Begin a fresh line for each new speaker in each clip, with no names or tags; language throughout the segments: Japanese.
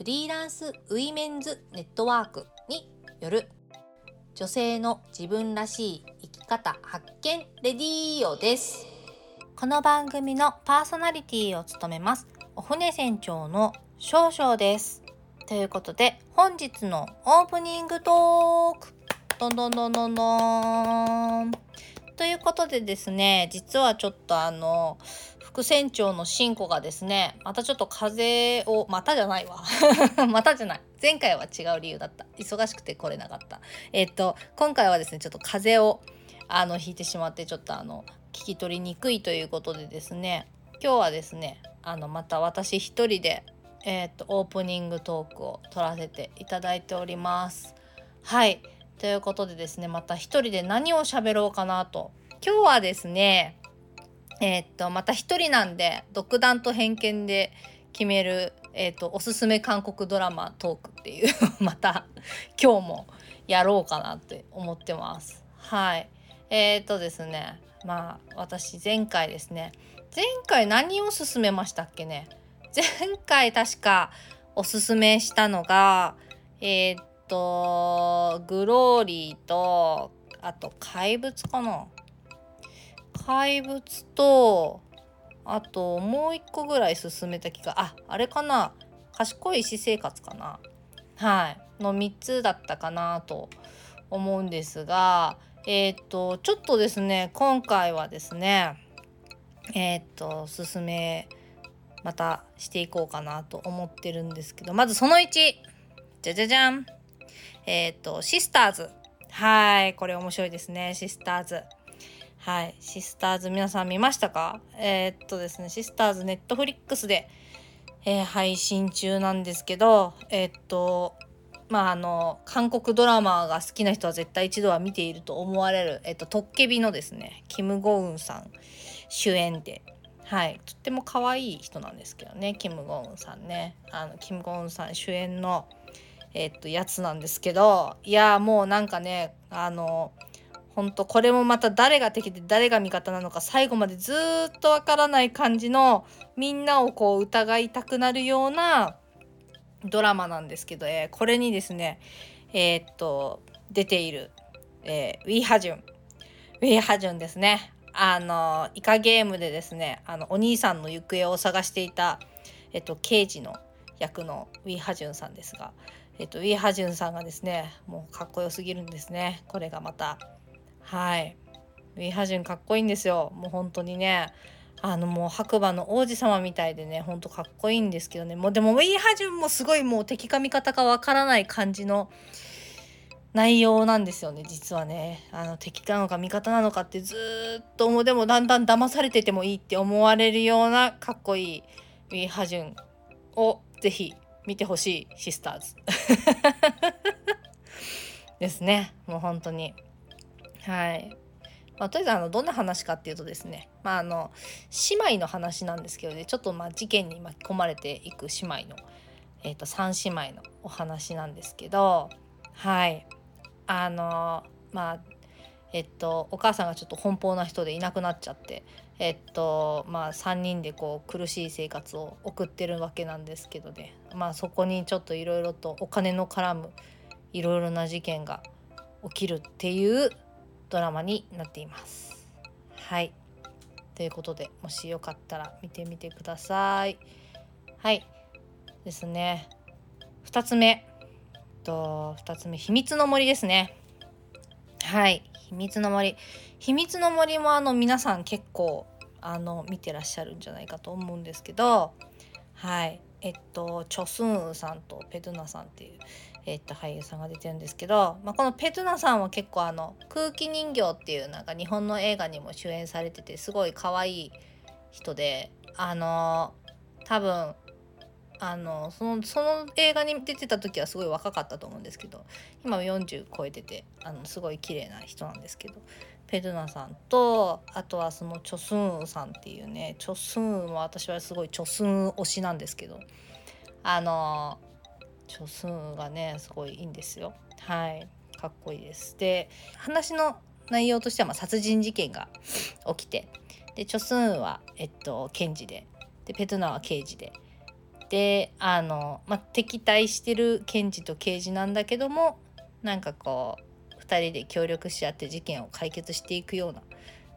フリーランスウィメンズネットワークによる女性の自分らしい生き方発見レディオです。この番組のパーソナリティを務めます。お船船長の少々です。ということで本日のオープニングトーク。どんどんどんどんどん。ということでですね実はちょっとあの副船長のしんこがですねまたちょっと風邪をまたじゃないわ。またじゃない。前回は違う理由だった。忙しくて来れなかった。えっと今回はですねちょっと風邪をあの引いてしまってちょっとあの聞き取りにくいということでですね今日はですねあのまた私一人でえっとオープニングトークを取らせていただいております。はい。ということでですねまた一人で何を喋ろうかなと。今日はですねえー、っとまた一人なんで独断と偏見で決める、えー、っとおすすめ韓国ドラマトークっていう また今日もやろうかなって思ってます。はい。えー、っとですねまあ私前回ですね。前回何を勧めましたっけね？前回確かおすすめしたのがえー、っとグローリーとあと怪物かな？怪物とあともう一個ぐらい進めた気がああれかな。賢い私生活かな。はい。の3つだったかなと思うんですがえっ、とちょっとですね今回はですねえっ、と進めまたしていこうかなと思ってるんですけどまずその1じゃじゃじゃん。えっ、とシスターズ。はい。これ面白いですね。シスターズ。はい。シスターズ皆さん見ましたか？えー、っとですね、シスターズネットフリックスで、えー、配信中なんですけど、えー、っと、まああの、韓国ドラマが好きな人は絶対一度は見ていると思われる、えっと、トッケビのですね、キム・ゴウンさん主演で、はい。とっても可愛い人なんですけどね、キム・ゴウンさんね。あの、キム・ゴウンさん主演の、えっと、やつなんですけど、いやもうなんかね、あの、本当これもまた誰が敵で誰が味方なのか最後までずっとわからない感じのみんなをこう疑いたくなるようなドラマなんですけど、えー、これにですねえー、っと出ている、えー、ウィーハジュンウィーハジュンですねあのイカゲームでですねあのお兄さんの行方を探していた、えっと、刑事の役のウィーハジュンさんですが、えっと、ウィーハジュンさんがですねもうかっこよすぎるんですねこれがまた。はい。ウィハジュンかっこいいんですよ。もう本当にね。あのもう白馬の王子様みたいでねほんとかっこいいんですけどね。もうでもウィーハジュンもすごいもう敵か味方かわからない感じの内容なんですよね実はね。あの敵なのか味方なのかってずっともう。でもだんだん騙されててもいいって思われるようなかっこいいウィーハジュンをぜひ見てほしいシスターズ。ですね。もう本当に。はい。まあ、とりあえずあのどんな話かっていうとですね、まあ、あの姉妹の話なんですけどねちょっとまあ事件に巻き込まれていく姉妹の、えー、と3姉妹のお話なんですけどはいあのまあえっとお母さんがちょっと奔放な人でいなくなっちゃってえっとまあ3人でこう苦しい生活を送ってるわけなんですけどねまあそこにちょっといろいろとお金の絡むいろいろな事件が起きるっていうドラマになっています。はい。ということでもしよかったら見てみてください。はい。ですね。2つ目。と2つ目。秘密の森ですね。はい。秘密の森。秘密の森もあの皆さん結構あの見てらっしゃるんじゃないかと思うんですけど。はい。えっとチョスンウさんとペドゥナさんっていうえっと、俳優さんが出てるんですけど、まあ、このペトゥナさんは結構あの空気人形っていうなんか日本の映画にも主演されててすごい可愛い人であの多分あのそのその映画に出てた時はすごい若かったと思うんですけど今40超えててあのすごい綺麗な人なんですけどペドゥナさんとあとはそのチョスンウさんっていうねチョスンウは私はすごいチョスン推しなんですけどあのチョスンがねすごいいいんですよ。はい。かっこいいです。で話の内容としてはまあ殺人事件が起きてでチョスンは、えっと、検事ででペトナは刑事でであの、まあ、敵対してる検事と刑事なんだけどもなんかこう2人で協力し合って事件を解決していくような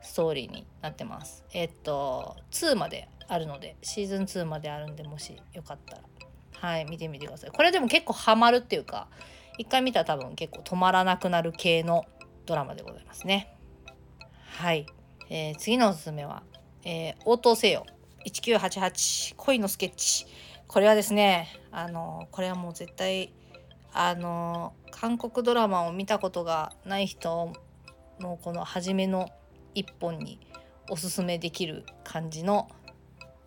ストーリーになってます。えっと2まであるのでシーズン2まであるんでもしよかったら。はい見てみてください。これでも結構ハマるっていうか一回見たら多分結構止まらなくなる系のドラマでございますね。はい、えー次のおすすめは、えー応答せよ1988恋のスケッチこれはですねあのこれはもう絶対あの韓国ドラマを見たことがない人のこの初めの一本におすすめできる感じの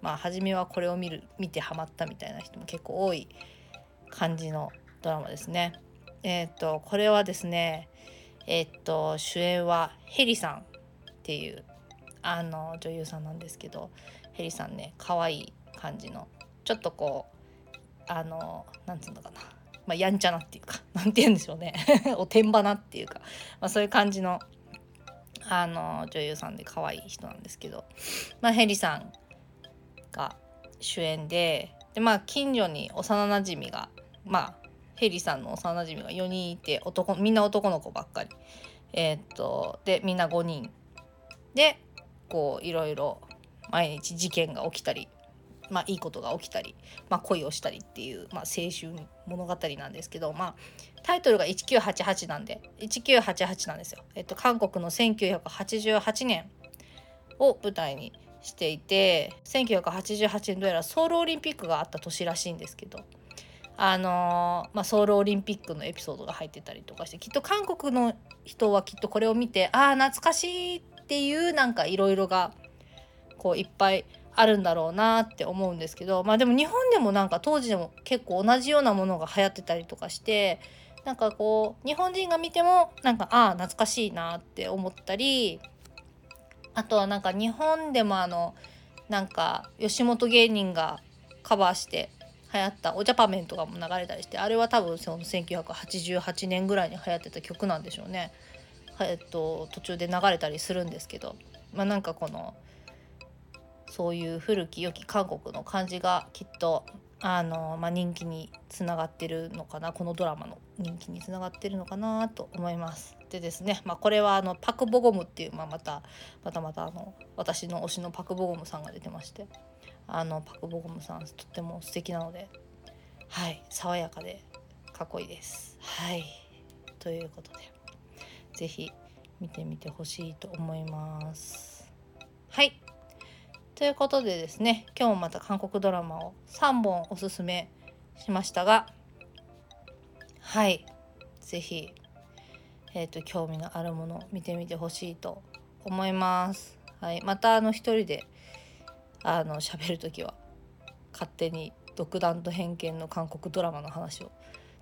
まあ初めはこれを見る見てハマったみたいな人も結構多い感じのドラマですね。えっ、とこれはですねえっ、と主演はヘリさんっていうあの女優さんなんですけどヘリさんね可愛い感じのちょっとこうあのなんつうのかな、まあ、やんちゃなっていうか なんて言うんでしょうね おてんばなっていうか、まあ、そういう感じのあの女優さんで可愛い人なんですけど、まあ、ヘリさんが主演でで、まあ、近所に幼なじみがまあヘリさんの幼なじみが4人いて男みんな男の子ばっかり。えーっとでみんな5人でこういろいろ毎日事件が起きたり、まあ、いいことが起きたり、まあ、恋をしたりっていう、まあ、青春物語なんですけど、まあ、タイトルが1988なんで1988なんですよ。えっと、韓国の1988年を舞台にしていて1988年どうやらソウルオリンピックがあった年らしいんですけど。あのまあ、ソウルオリンピックのエピソードが入ってたりとかしてきっと韓国の人はきっとこれを見てああ懐かしいっていうなんかいろいろがこういっぱいあるんだろうなって思うんですけどまあでも日本でもなんか当時でも結構同じようなものが流行ってたりとかしてなんかこう日本人が見てもなんかああ懐かしいなって思ったりあとはなんか日本でもあのなんか吉本芸人がカバーして流行った「おジャパメン」とかも流れたりしてあれは多分その1988年ぐらいに流行ってた曲なんでしょうね。えっと、途中で流れたりするんですけど、まあ、なんかこのそういう古き良き韓国の感じがきっとあの、まあ、人気につながってるのかなこのドラマの人気につながってるのかなと思います。でですね、まあ、これはあのパク・ボゴムっていう、まあ、またまたまたあの私の推しのパク・ボゴムさんが出てましてあのパク・ボゴムさんとっても素敵なのではい爽やかでかっこいいです。はいということで是非見てみてほしいと思います。はいということでですね今日もまた韓国ドラマを3本おすすめしましたがはい是非えー、と興味のあるものを見てみてほしいと思います。はい、またあの一人であの喋る時は勝手に独断と偏見の韓国ドラマの話を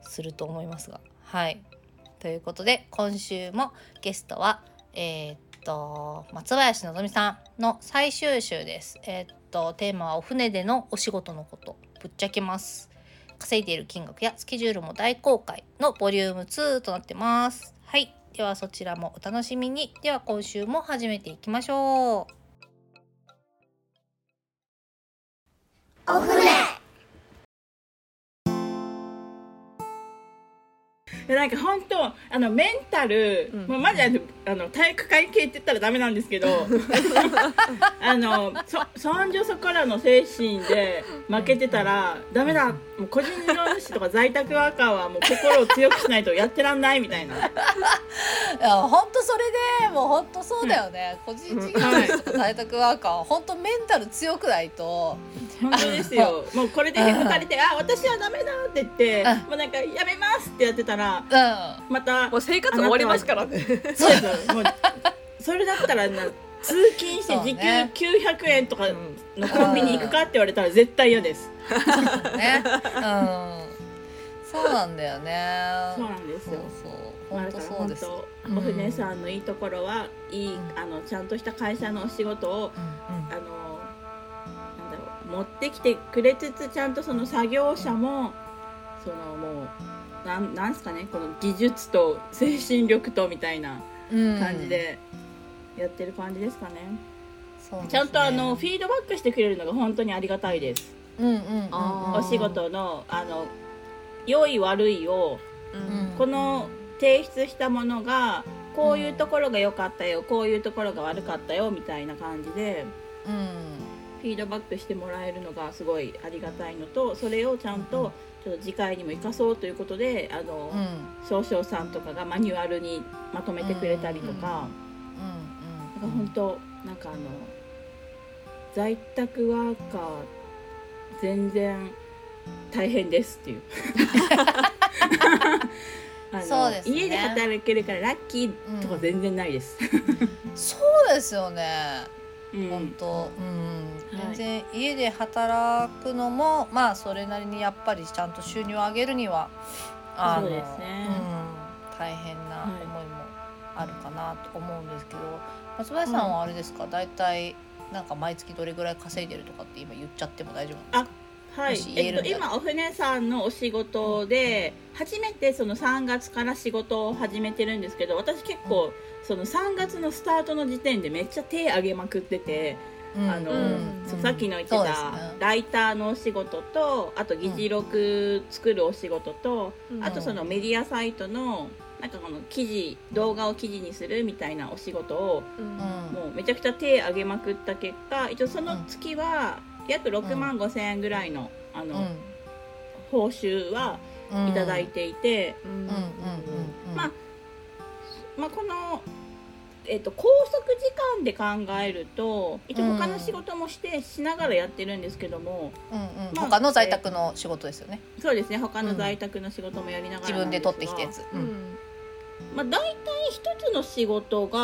すると思いますがはいということで今週もゲストはえーっと松林のぞみさんの最終週です。えーっとテーマはお船でのお仕事のことぶっちゃけます。稼いでいる金額やスケジュールも大公開のボリューム2となってます。はい。ではそちらもお楽しみに。では今週も始めていきましょう。
お船
でなんか本当あのメンタル、
うん。
もうマジであの体育会系って言ったらダメなんですけど あのそそんじょそこらの精神で負けてたらダメだ。もう個人事業主とか在宅ワーカーはもう心を強くしないとやってらんないみたいな。い
や本当それでもう本当そうだよね。個人事業主とか在宅ワーカーは本当メンタル強くないと。
本当ですよ。もうこれでへこたれて「あ私はダメだ」って言って
うん。
もうなんか「やめます」ってやってたら
うん。
また
もう生活終わりますから。ね
そうですもうそれだったらな通勤して時給
そうね。
900円とか
うん
のコンビニ行くかって言われたら絶対嫌です。
ね。うん。そうなんだよね。
そうなんですよ。
そう本当そうです。
お船さんのいいところはいい、
うん。
あのちゃんとした会社のお仕事をあのなんだろう持ってきてくれつつちゃんとその作業者もそのもうなんなんすかねこの技術と精神力とみたいな
うん。
感じでやってる感じですかね、
ね。
ちゃんとあのフィードバックしてくれるのが本当にありがたいです、
うんうんうんうん
あー。
お仕事のあの良い悪いを
うん。
この提出したものがこういうところが良かったよこういうところが悪かったよみたいな感じで
うん
フィードバックしてもらえるのがすごいありがたいのとそれをちゃんとちょっと次回にも生かそうということであの、
うん。うん
少々さんとかがマニュアルにまとめてくれたりとか、本当なんかあの在宅ワーカー全然大変ですっていう。
そうですね。
家で働けるからラッキーとか全然ないです、
そうですよね。
うん
本当。うん
はい。
全然家で働くのもまあそれなりにやっぱりちゃんと収入を上げるにはあの
そうですね。
うん大変な思いもあるかなと思うんですけど松林さんはあれですか？大体なんか毎月どれぐらい稼いでるとかって今言っちゃっても大丈夫なんですか？
はい。
え
えっと、今お船さんのお仕事で初めてその3月から仕事を始めてるんですけど私結構その3月のスタートの時点でめっちゃ手挙げまくってて、
うん。
あの
うん。
さっきの言ってた
ね。
ライターのお仕事とあと議事録作るお仕事と、
うん。
あとそのメディアサイトのなんかこの記事動画を記事にするみたいなお仕事を
うん。
うん
もうめちゃくちゃ手挙げまくった結果一応その月は約6万5千円ぐらいのあの、
うん。
報酬は
うん。
いただいていて、
うん。
うん。うん。うん。うん
まあまあ、この、えっと拘束時間で考えると一応他の仕事もして、しながらやってるんですけども
うん。うん。
まあ
他の在宅の仕事ですよね。
そうですね他の在宅の仕事もやりながら
自分で取ってきたやつ、
う
うん。ん
まあ、大体一つの仕事が、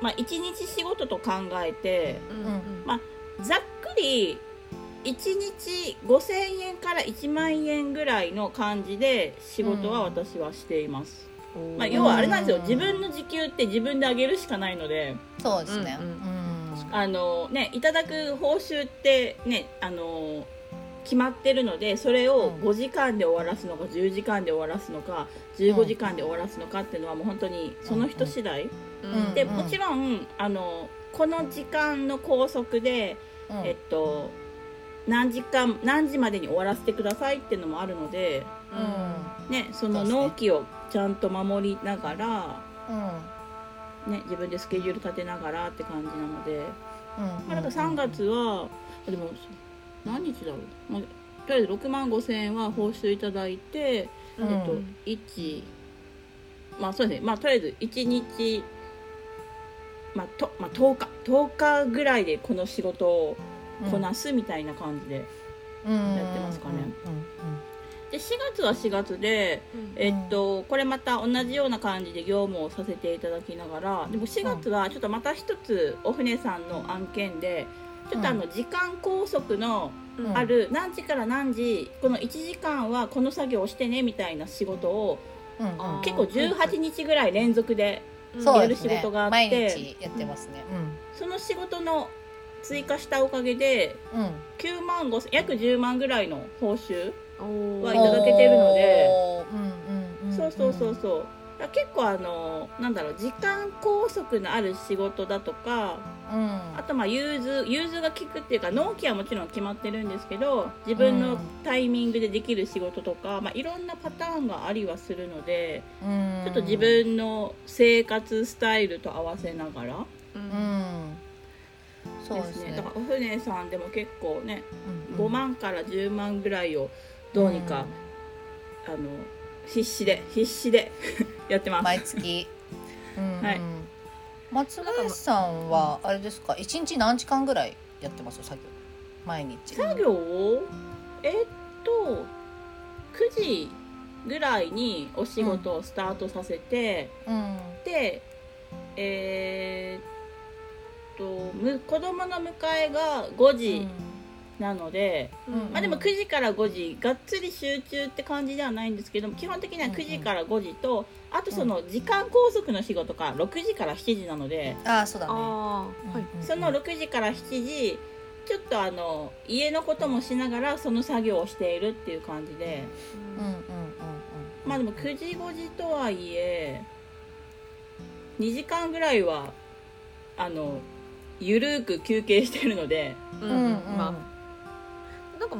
まあ、1日仕事と考えて
うん。
ざっくり1日5000円から1万円ぐらいの感じで仕事は私はしています、
うん。
まあ、要はあれなんですよ。
うん
自分の時給って自分で上げるしかないので。
そうですね。
う
うん。ん。
あのねいただく報酬ってねあの決まってるのでそれを
うん。
5時間で終わらすのか10時間で終わらすのか15時間で終わらすのかっていうのはもう本当にその人次第、
うん。
で
うん。
もちろんあのこの時間の拘束で、
うん。
えっと何時間何時までに終わらせてくださいっていうのもあるので、ね、その
そうですね。
納期をちゃんと守りながら、
うん。
ね、自分でスケジュール立てながらって感じなので。
うん。
まあ、なんか3月は、でも何日だろう、まあ、とりあえず6万5千円は報酬いただいて、
うん。
えっと1まあそうですね。まあとりあえず1日、まあとまあ、10日10日ぐらいでこの仕事をこなすみたいな感じで、
うん。
やってますかね。
うん
で4月は4月で、えっと、これまた同じような感じで業務をさせていただきながらでも4月はちょっとまた一つお船さんの案件でちょっとあの時間拘束の
うん。
ある何時から何時この1時間はこの作業をしてねみたいな仕事を結構18日ぐらい連続でやる仕事があって。
毎日やってますね。
その仕事の追加したおかげで
うん。うん
9万5千約10万ぐらいの報酬は
はい
ただけてるので。そうそうそうそう結構あのなんだろう時間拘束のある仕事だとか
うん。
あとまあ融通融通が効くっていうか納期はもちろん決まってるんですけど自分のタイミングでできる仕事とか、まあ、いろんなパターンがありはするので
うん。
ちょっと自分の生活スタイルと合わせながら。
うん。そうですね。
だからお船さんでも結構ね
うん
5万から10万ぐらいをどうにか、あの必死で必死でやってます。
毎月。うん
はい。
松林さんはあれですか？一日何時間ぐらいやってます？作業。毎日。
作業？をえっと9時ぐらいにお仕事をスタートさせて、
うん。
でえーとむ子供の迎えが5時なので、
うん
まあでも9時から5時がっつり集中って感じではないんですけども基本的には9時から5時と、あとその時間拘束の仕事が6時から7時なので、
ああそうだね。
ああはい
その6時から7時ちょっとあの家のこともしながらその作業をしているっていう感じで。
うんうんうんうん。
まあでも9時5時とはいえ2時間ぐらいはあのゆるーく休憩してるので。
うん。
うんうん。
まあ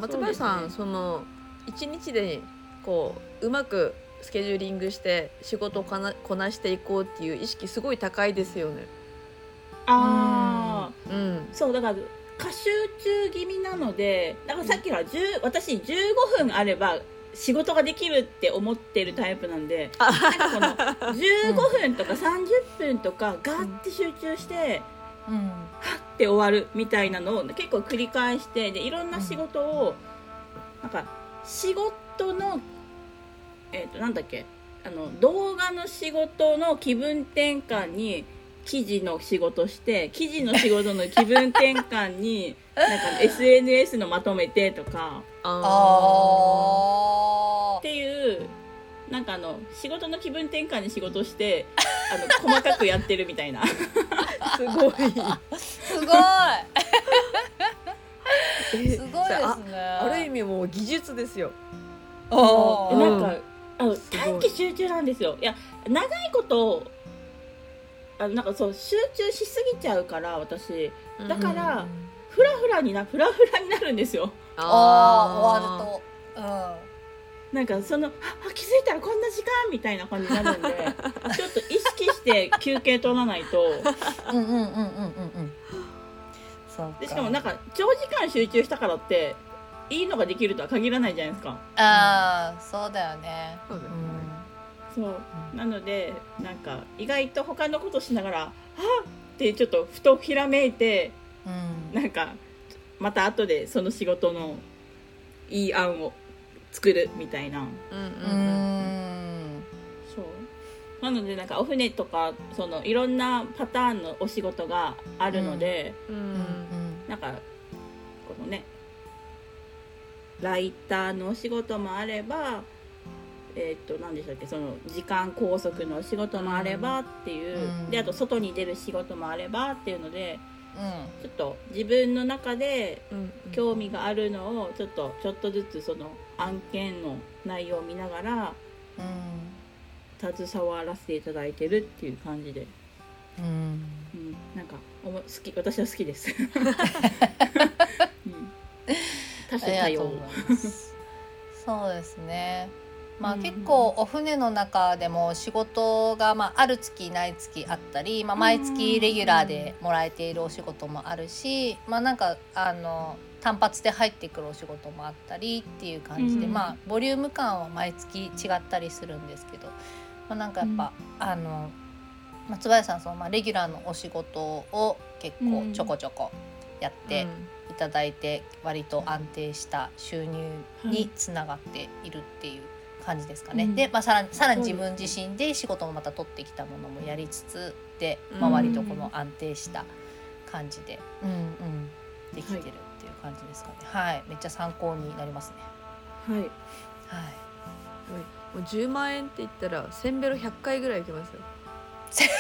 か松林さん
そうです
その一日でこううまくスケジューリングして仕事をかなこなしていこうっていう意識すごい高いですよね。
ああ
うん。
そうだから過集中気味なのでだからさっきから10私15分あれば仕事ができるって思ってるタイプなんでなんかこの15分とか30分とかガッて集中して
うん。
って終わるみたいなのを結構繰り返してでいろんな仕事をなんか仕事のえっ、となんだっけあの動画の仕事の気分転換に記事の仕事して記事の仕事の気分転換になんか SNS のまとめてとかっていうなんかあの仕事の気分転換に仕事してあの細かくやってるみたいな。
あ すごい。
すごい。
え
すごいです
あ
ね
ある意味もう技術ですよ。
おー。
なんか、あの短期集中なんですよ。いや長いことあのなんかそう集中しすぎちゃうから私。だから
うん
フラフラになフラフラになるんですよ。
あー。終わると
なんかそのああ気づいたらこんな時間みたいな感じになるんで ちょっと意識して休憩取らないと。
うんうんうんうんうんうん
でしかもなんか長時間集中したからっていいのができるとは限らないじゃないですか。
ああそうだよね。
そうだよね。
うん。
そう。なのでなんか意外と他のことしながら「はっ!」ってちょっとふとひらめいて
うん。
なんかまた後でその仕事のいい案を作るみたいな。そう。なのでなんかお船とかそのいろんなパターンのお仕事があるので、
う
うん
ん。
なんかこのねライターのお仕事もあればえっ、と何でしたっけその時間拘束のお仕事もあればっていう、
うん。
であと外に出る仕事もあればっていうので
うん。
ちょっと自分の中で
うん。
興味があるのをちょっとちょっとずつその案件の内容を見ながら
うん。
携わらせていただいてるっていう感じで、
うん。
うん、なんかおも好き私は好きです、うん、多種多様。
そうですね。まあ、
うん。
結構お船の中でも仕事がまあある月ない月あったり、まあ、毎月レギュラーでもらえているお仕事もあるし、まあなんかあの単発で入ってくるお仕事もあったりっていう感じで、
うん。
まあボリューム感は毎月違ったりするんですけど、まあ、なんかやっぱ、あの松林さんそのまあレギュラーのお仕事を結構ちょこちょこやって。いただいて割と安定した収入につながっているっていう感じですかね。
うん。
で、まあ、さらにさらに自分自身で仕事もまた取ってきたものもやりつつで、
うん。
まあ、割とこの安定した感じで、うんうん、できてるいう感じですかね。はい、めっちゃ参考になりますね。
はい。
はい。
もう10万円って言ったらセンベロ100回ぐらい行きますよ。
ちょっと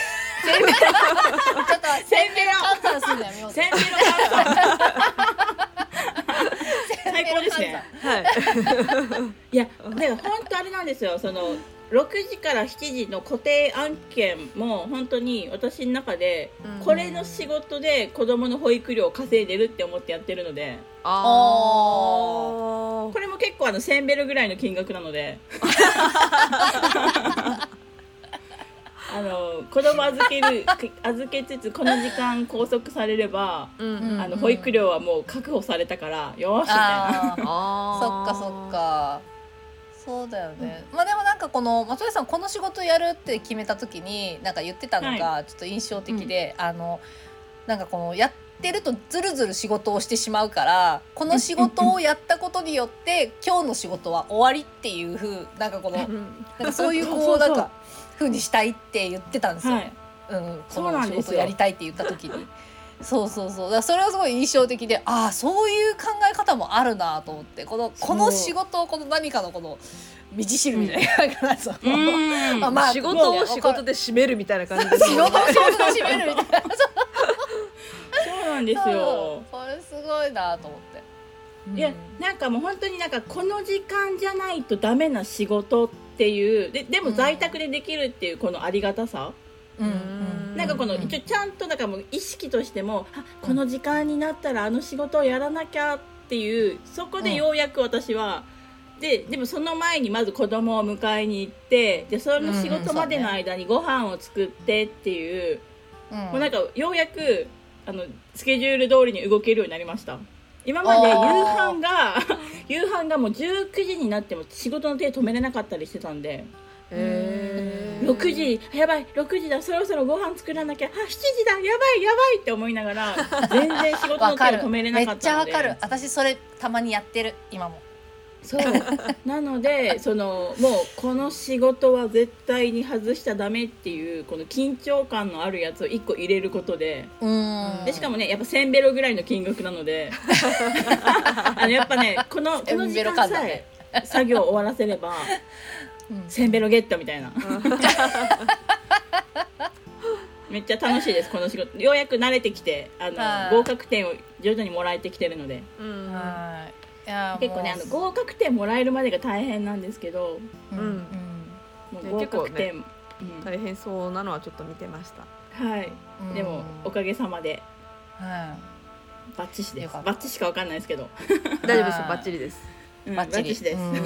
せんべろ
換算するのやめよう。ぜ
せんべろ換算。最高ですね。
はい。
いやだから本当あれなんですよ。その6時から7時の固定案件も本当に私の中で
うん
これの仕事で子供の保育料を稼いでるって思ってやってるので
あ
これも結構あの1000ベルぐらいの金額なのであの子供預ける 預けつつこの時間拘束されれば
あ。うんうん。
あの保育料はもう確保されたからよーしみたいな。
そっかそっ。かそうだよね、まあでもなんかこの松江さんこの仕事やるって決めた時になんか言ってたのがちょっと印象的で、あのなんかこのやってるとずるずる仕事をしてしまうからこの仕事をやったことによって今日の仕事は終わりっていう風なんかこの
うん。
なんかそういうこ
そう
なんか風にしたいって言ってたんですよね。うん、この仕事やりたいって言った時に。そうそうそう。だそれはすごい印象的でああそういう考え方もあるなと思って。このこの仕事をこの何かのこの道しるみたいな感じ、そう
うん。
まあまあ
仕事を仕事で締めるみたいな感じで。す
仕事を仕事で締めるみたいな。
そうなんですよ。
それすごいなと思って。
いやなんかもう本当になんかこの時間じゃないとダメな仕事っていうででも在宅でできるっていうこのありがたさ、
うん
うん
なんかこの一応ちゃんとなんかもう意識としてもあこの時間になったらあの仕事をやらなきゃっていうそこでようやく私は、ででもその前にまず子供を迎えに行ってでその仕事までの間にご飯を作ってっていう,、
うん。
もうなんかようやくあのスケジュール通りに動けるようになりました。今まで夕飯が 夕飯がもう19時になっても仕事の手止めれなかったりしてたんで6時。やばい。6時だ。そろそろご飯作らなきゃ。あ7時だ。やばい。やばい。って思いながら 全然仕事の手を止めれなか
めっちゃ
ったので。
わかる。私それたまにやってる。今も。
そう。なのでそのもうこの仕事は絶対に外しちゃダメっていうこの緊張感のあるやつを1個入れることで。
うん。
でしかもねやっぱ1000ベロぐらいの金額なので。あのやっぱねこのこの
1000ベロ
時間さえ作業終わらせれば
うん。
1000ベロゲットみたいな。めっちゃ楽しいですこの仕事。ようやく慣れてきてあ
はい。
の合格点を徐々にもらえてきてるので。
うん。
はい。
結構ねあの合格点もらえるまでが大変なんですけど
うん。
うん。
もう
ね
合格点、
結大変そうなのはちょっと見てました。
うんはい。
うん。
でもおかげさまで。
は
バッチシです。バッチしかわかんないですけど、
大丈夫ですバッチリです。
うん
いバッチリ
チです、
うん。い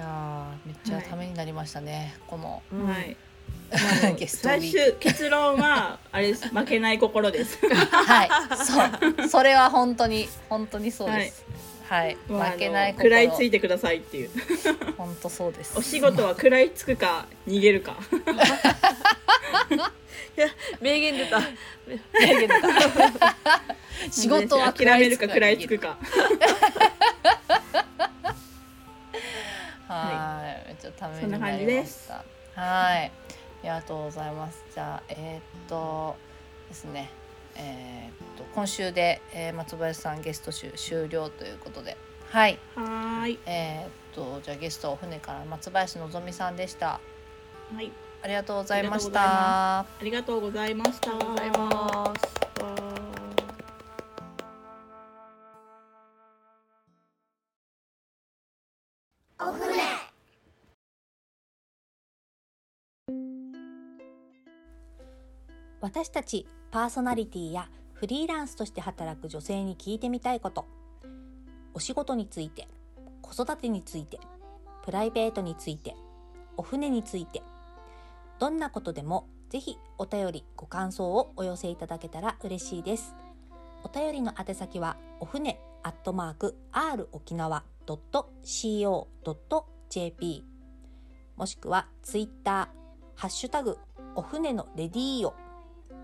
やーめっちゃためになりましたねこの
うん。
はい。
ゲストウィーク
最終結論はあれです。負けない心です。
はい。そう。それは本当に本当にそうです。はい、
もうあの
負けない
食らいつ
心
いてくださいっていう。
本当そうです。
お仕事は食らいつくか逃げるか。
名言出た。
仕事は
諦めるか食らいつくか
はい、めっちゃためになりました。はい、ありがとうございます。じゃあ、えーっとですね、えーっと今週で、えー松林さんゲスト集終了ということで、はい、
はーい。
えーっとじゃあゲストお船から松林のぞみさんでした。
はい。
ありがとうございまし
あ
た。
りがとうございました。
ありがとうございます
私たちパーソナリティやフリーランスとして働く女性に聞いてみたいこと。お仕事について子育てについてプライベートについてお船について。どんなことでもぜひお便りご感想をお寄せいただけたら嬉しいです。お便りの宛先はお船アットマーク r 沖縄 .co.jp もしくはツイッターハッシュタグお船のレディーオ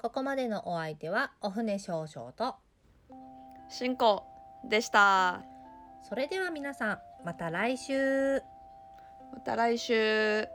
ここまでのお相手はお船少々と、
進行でした
それでは皆さんまた来週。
また来週